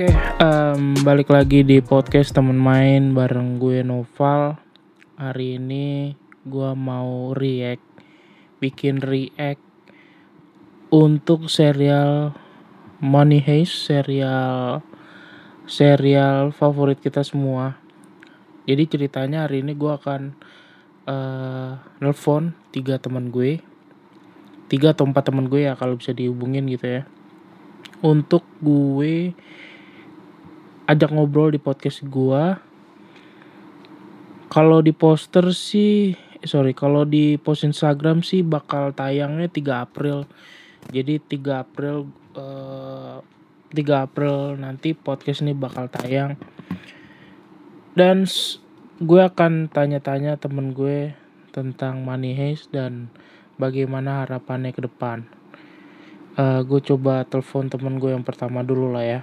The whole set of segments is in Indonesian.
Oke, em, balik lagi di podcast temen main bareng gue Noval. Hari ini gue mau react, bikin react untuk serial Money Heist, serial serial favorit kita semua. Jadi ceritanya hari ini gue akan eh nelpon tiga teman gue, tiga atau empat teman gue ya kalau bisa dihubungin gitu ya. Untuk gue ajak ngobrol di podcast gua. Kalau di poster sih, eh, sorry, kalau di post Instagram sih bakal tayangnya 3 April. Jadi 3 April eh 3 April nanti podcast ini bakal tayang. Dan gue akan tanya-tanya temen gue tentang Money Heist dan bagaimana harapannya ke depan. Eh gue coba telepon temen gue yang pertama dulu lah ya.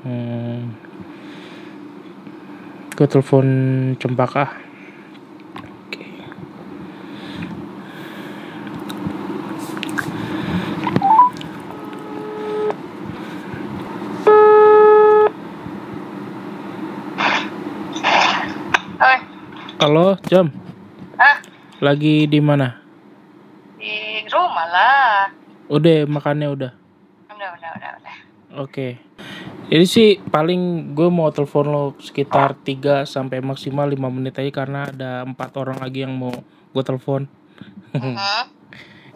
Hmm. Gue telepon Cempaka. Halo, Jam. ah, Lagi di mana? di rumah lah. Udah makannya udah. Udah, udah, udah, udah. Oke. Jadi sih paling gue mau telepon lo sekitar 3 sampai maksimal 5 menit aja karena ada empat orang lagi yang mau gue telepon. Mhm.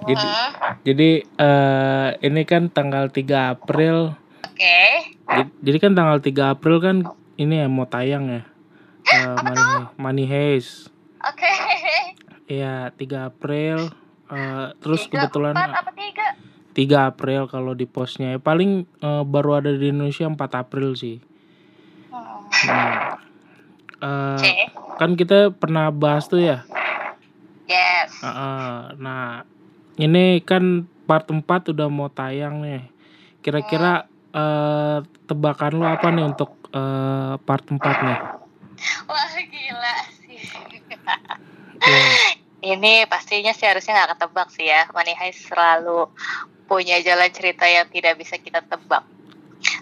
Jadi Mhm. jadi eh ini kan tanggal 3 April. Oke. Jadi, jadi kan tanggal 3 April kan ini ya mau tayang ya. Eh, Money, Money Heist. Oke. Iya, 3 April. Eh, terus Tiga, kebetulan Empat apa tiga? 3 April kalau di postnya. Ya, paling eh, baru ada di Indonesia 4 April sih. Nah, C. kan kita pernah bahas tuh ya. Yes. Eh, eh, nah, ini kan part 4 udah mau tayang nih. Kira-kira eh, tebakan lo apa nih untuk eh, part 4 nih? Wah, gila sih. Iya. Ini pastinya sih harusnya nggak ketebak sih ya. Money Heist selalu punya jalan cerita yang tidak bisa kita tebak.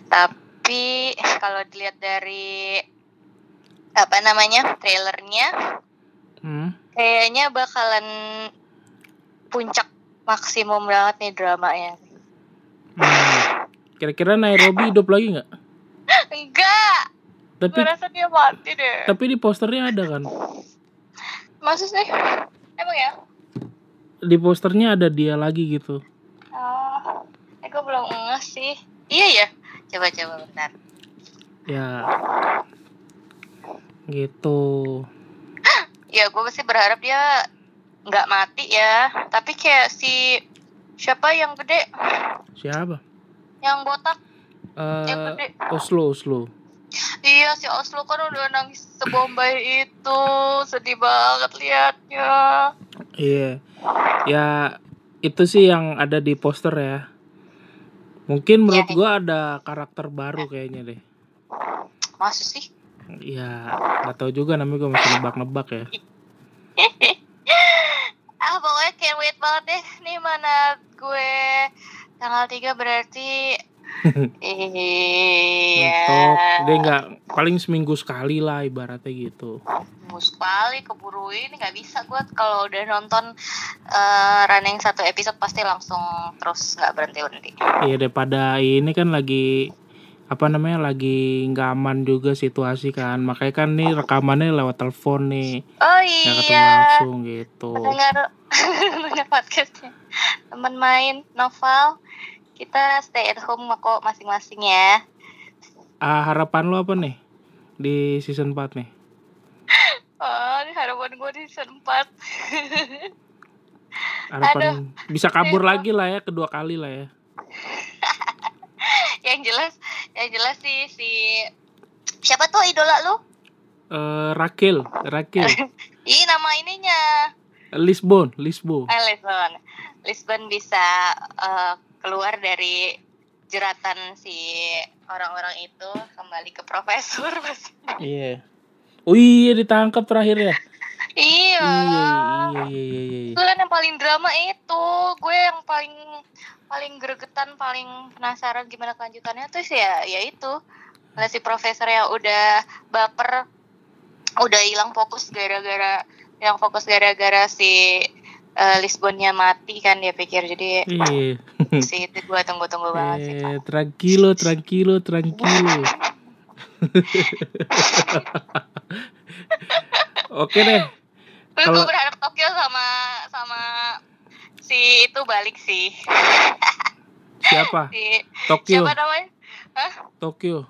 Tapi kalau dilihat dari apa namanya trailernya, Hmm? kayaknya bakalan puncak maksimum banget nih dramanya. Hmm. Kira-kira Nairobi hidup lagi nggak? Enggak, Tapi gue rasa dia mati deh. tapi di posternya ada kan? Sih? Emang ya? Di posternya ada dia lagi gitu. Gue belum ngeh sih. Iya ya. Coba-coba bentar. Ya. Gitu. Ya gue pasti berharap dia nggak mati ya. Tapi kayak si siapa yang gede, Siapa? yang botak, yang Eh gede. Oslo, Oslo. Iya si Oslo kan udah nangis sebombay itu, sedih banget liatnya. Iya. Ya itu sih yang ada di poster ya. Mungkin menurut Iya. gua ada karakter baru kayaknya deh. Masa sih? Ya, nggak tahu juga namanya gua masih nebak-nebak ya. ah pokoknya can't wait banget deh nih mana gue tanggal 3 berarti iya. Dia nggak paling seminggu sekali lah ibaratnya gitu. Mau sekali keburu ini nggak bisa gue kalau udah nonton eh, running satu episode pasti langsung terus nggak berhenti berhenti. Iya daripada ini kan lagi apa namanya lagi nggak aman juga situasi kan. Makanya kan nih rekamannya lewat telepon nih. Oh nggak ketemu iya. langsung gitu. Dengar dengar podcastnya. Teman main novel kita stay at home kok masing-masing ya. Ah, harapan lo apa nih? Di season 4 nih? Oh ini harapan gue di season 4 harapan bisa kabur lagi lah ya kedua kali lah ya. Yang jelas yang jelas sih si siapa tuh idola lu? Eh Rakel Rakel Ih nama ininya. Lisbon Lisbo eh, Lisbon. Lisbon bisa eh, keluar dari jeratan si orang-orang itu kembali ke profesor Mas. iya oh iya ditangkap terakhir ya iya iya iya iya iya, iya. Itu kan yang paling drama itu gue yang paling paling gregetan paling penasaran gimana kelanjutannya tuh sih ya ya itu Ngeliat si profesor yang udah baper udah hilang fokus gara-gara yang fokus gara-gara si uh, Lisbonnya mati kan dia pikir jadi Iya. Si itu gue tunggu-tunggu banget sih Eh, Pak. tranquilo, tranquilo, tranquilo. Oke deh. Gue berharap Tokyo sama sama si itu balik sih. Siapa? Si Tokyo, siapa namanya? Hah? Tokyo.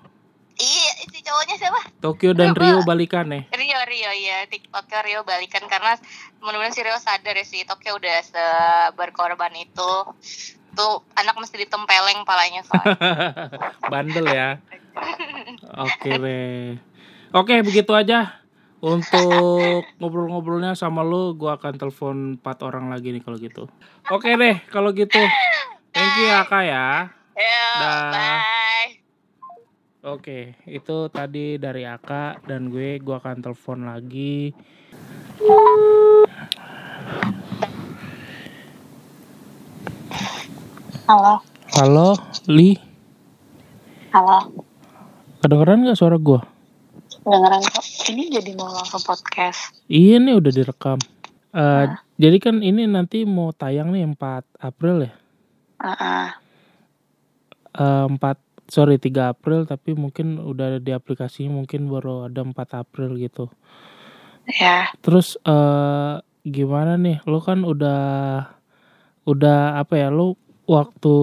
Iya, si cowoknya siapa? Tokyo dan. Rio balikan ya. Rio Rio ya Tokyo Rio balikan karena mudah-mudahan si Rio sadar ya si Tokyo udah se berkorban itu tuh anak mesti ditempeleng palanya soalnya Bandel ya. Oke deh. Oke, begitu aja. Untuk ngobrol-ngobrolnya sama lu, gua akan telepon empat orang lagi nih kalau gitu. Oke deh, kalau gitu. Thank you ya, Kak ya. bye Oke, itu tadi dari Aka dan gue, gua akan telepon lagi. Halo Halo, Li. halo Kedengeran nggak suara gua? dengeran kok ini jadi mau langsung podcast Iya nih udah direkam. Eh, Jadi kan ini nanti mau tayang nih 4 April ya. uh Eh, 4 sorry 3 April tapi mungkin udah ada di aplikasi mungkin baru ada 4 April gitu. ya Terus eh gimana nih? Lo kan udah udah apa ya? Lo waktu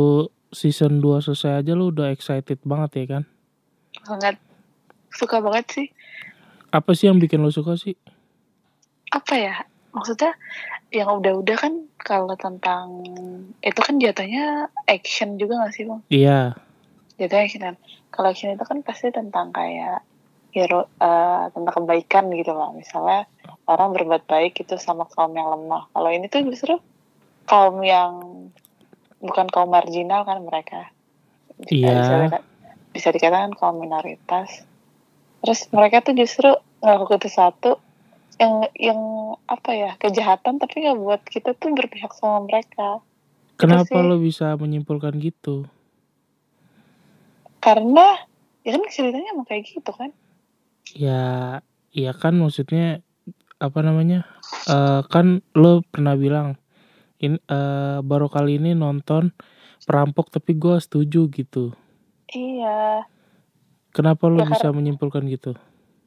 season 2 selesai aja lo udah excited banget ya kan? banget. Suka banget sih. Apa sih yang bikin lo suka sih? apa ya? Maksudnya yang udah-udah kan kalau tentang itu kan jatuhnya action juga gak sih bang? Iya, jatuhnya action kan. Kalau action itu kan pasti tentang kayak hero eh, tentang kebaikan gitu loh misalnya orang berbuat baik itu sama kaum yang lemah. Kalau ini tuh justru kaum yang bukan kaum marginal kan mereka Iya. bisa, bisa dikatakan kaum minoritas terus mereka tuh justru ngelakuin sesuatu yang yang apa ya kejahatan tapi nggak buat kita tuh berpihak sama mereka kenapa sih. lo bisa menyimpulkan gitu? karena ya kan ceritanya mau kayak gitu kan Ya, iya kan maksudnya apa namanya? eh kan lo pernah bilang ini eh, baru kali ini nonton perampok tapi gua setuju gitu. iya Kenapa lo Ya, bisa menyimpulkan gitu?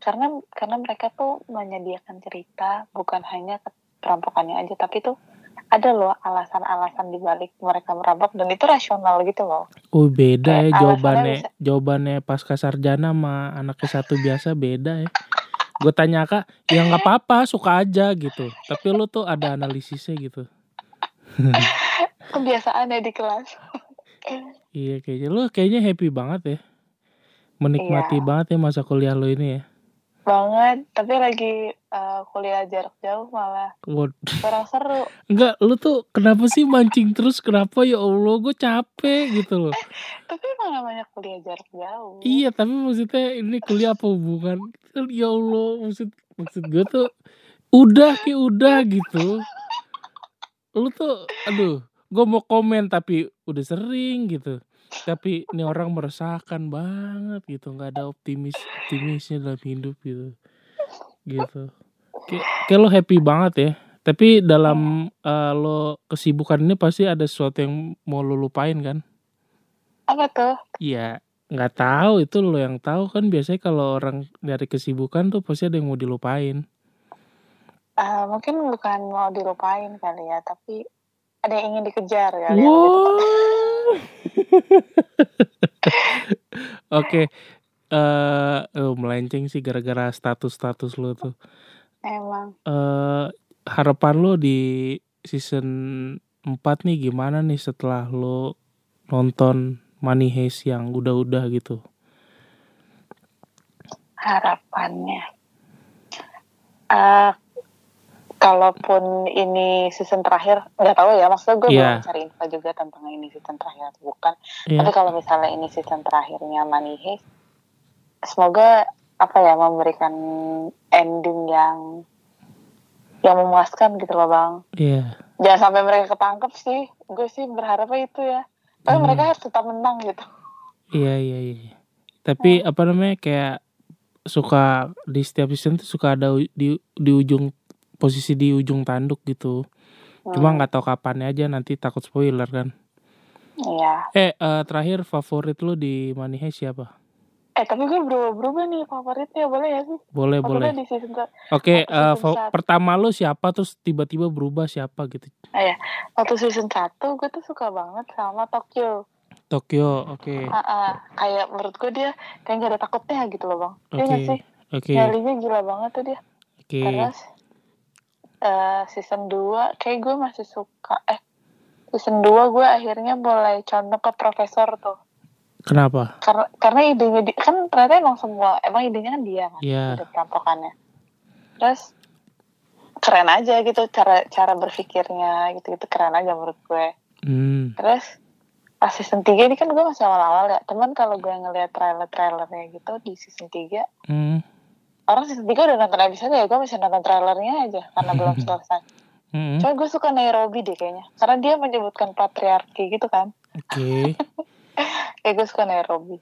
karena karena mereka tuh menyediakan cerita bukan hanya perampokannya aja tapi tuh ada loh alasan-alasan dibalik mereka merampok dan itu rasional gitu loh Oh beda ya Kayak jawabannya alasannya jawabannya pasca sarjana sama anaknya satu biasa beda ya. Gue tanya kak, ya nggak apa-apa suka aja gitu. Tapi lo tuh ada analisisnya gitu. Kebiasaan ya di kelas Iya kayaknya lo kayaknya happy banget ya. Menikmati Iya. banget ya masa kuliah lo ini ya. banget tapi lagi eh, kuliah jarak jauh malah Wad- kurang seru Enggak, lu tuh kenapa sih mancing terus? Kenapa ya Allah, gue capek gitu loh. tapi emang namanya kuliah jarak jauh Iya, tapi maksudnya ini kuliah apa hubungan? Ya Allah, maksud maksud gue tuh udah kayak udah gitu. Lu tuh, aduh, gue mau komen tapi udah sering gitu. Tapi ini orang meresahkan banget gitu, nggak ada optimis optimisnya dalam hidup gitu, gitu. Kayak, kayak lo happy banget ya. Tapi dalam eh, lo kesibukan ini pasti ada sesuatu yang mau lo lupain kan? apa tuh Iya, nggak tahu itu lo yang tahu kan biasanya kalau orang dari kesibukan tuh pasti ada yang mau dilupain. Eh, mungkin bukan mau dilupain kali ya tapi ada yang ingin dikejar ya Wow. Oke, eh oh, melenceng sih gara-gara status-status lo tuh. emang Eh harapan lo di season 4 nih gimana nih setelah lo nonton Money Heist yang udah-udah gitu? harapannya eh kalaupun ini season terakhir nggak tahu ya maksudnya gue Iya. belum cari info juga tentang ini season terakhir atau bukan Iya. tapi kalau misalnya ini season terakhirnya Heist semoga apa ya memberikan ending yang yang memuaskan gitu loh bang Iya. jangan sampai mereka ketangkep sih gue sih berharapnya itu ya tapi Hmm. mereka harus tetap menang gitu Iya iya iya. Tapi apa namanya kayak suka di setiap season tuh suka ada di di ujung posisi di ujung tanduk gitu. Cuma Hmm, nggak tahu kapannya aja nanti takut spoiler kan. Iya. Eh eh, terakhir favorit lu di Money Heist siapa? Eh tapi gue berubah-berubah nih favoritnya boleh ya sih? Boleh boleh. Di season satu. Oke, eh, season fa- satu. pertama lu siapa terus tiba-tiba berubah siapa gitu? Waktu season 1 gue tuh suka banget sama Tokyo. Tokyo, oke. Ah, ah. kayak menurut gue dia kayak gak ada takutnya gitu loh bang. Iya Oke. gak sih? Oke. Nyalinya gila banget tuh dia. Oke. Terus eh, season 2 kayak gue masih suka eh season 2 gue akhirnya mulai condong ke profesor tuh. Kenapa? Karena karena idenya di, kan ternyata emang semua emang idenya kan dia kan. Iya. ide perampokannya. Terus keren aja gitu cara cara berpikirnya gitu gitu keren aja menurut gue. Hmm. Terus pas season 3 ini kan gue masih awal-awal ya. Teman kalau gue ngeliat trailer-trailernya gitu di season 3 Hmm. Orang season 3 udah nonton episode ya gue masih nonton trailernya aja karena belum selesai. Hmm. Cuma gue suka Nairobi deh kayaknya. Karena dia menyebutkan patriarki gitu kan. Oke. Kayak gue suka Nairobi.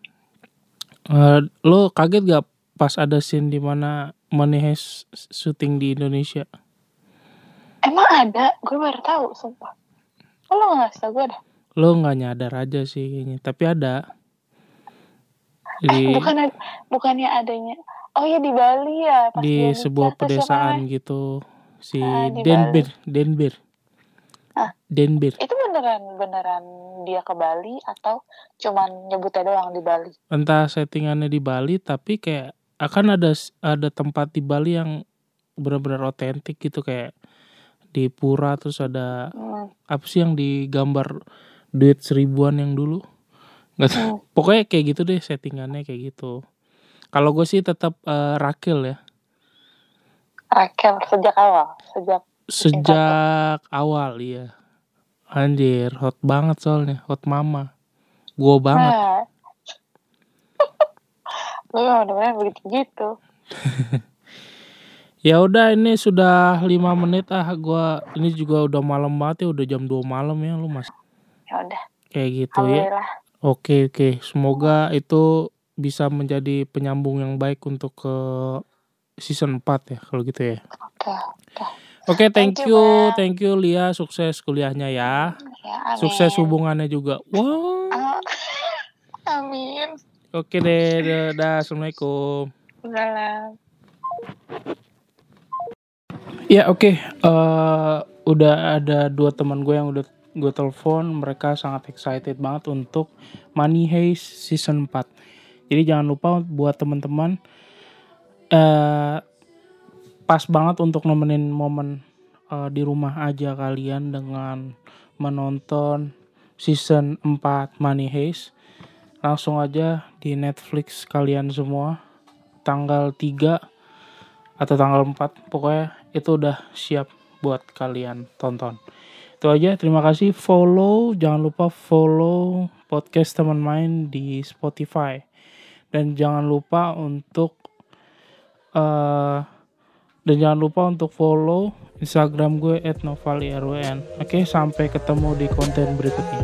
Eh, lo kaget gak pas ada scene di mana Money Heist syuting di Indonesia? Emang ada? Gue baru tahu, sumpah. Oh, lo gak ngasih tau gue dah? Lo nggak nyadar aja sih kayaknya, tapi ada. Eh, Di bukan bukannya adanya. Oh ya di Bali ya. Pas di sebuah pedesaan sama- gitu si Ah, Denver, Denver. Ah. Denver. Itu beneran beneran dia ke Bali atau cuman nyebutnya doang di Bali? Entah settingannya di Bali tapi kayak akan ada ada tempat di Bali yang benar-benar otentik gitu kayak di pura terus ada Hmm. apa sih yang digambar duit seribuan yang dulu nggak tahu Hmm. pokoknya kayak gitu deh settingannya kayak gitu kalau gue sih tetap eh, Rakil ya. Rakel sejak awal, sejak sejak awal iya. Anjir hot banget soalnya hot mama. Gue banget. Nah. Lu memang begitu gitu. ya udah ini sudah lima menit ah. Gua ini juga udah malam banget ya udah jam 2 malam ya lu mas. Ya udah, kayak gitu ya. Oke oke, semoga itu bisa menjadi penyambung yang baik untuk ke season 4 ya kalau gitu ya. Oke, oke. Oke, thank, Thank you, you, thank you Lia, sukses kuliahnya ya. Ya, amin. Sukses hubungannya juga. Wow. Amin. Oke deh, dadah, assalamualaikum. Ya oke, Eh, udah ada dua teman gue yang udah gue telepon, mereka sangat excited banget untuk Money Heist season 4. Jadi jangan lupa buat teman-teman eh pas banget untuk nemenin momen eh, di rumah aja kalian dengan menonton season 4 Money Heist. Langsung aja di Netflix kalian semua. Tanggal 3 atau tanggal 4 pokoknya itu udah siap buat kalian tonton. Itu aja terima kasih. Follow jangan lupa follow podcast teman main di Spotify dan jangan lupa untuk uh, dan jangan lupa untuk follow Instagram gue @novalirwn. Oke, sampai ketemu di konten berikutnya.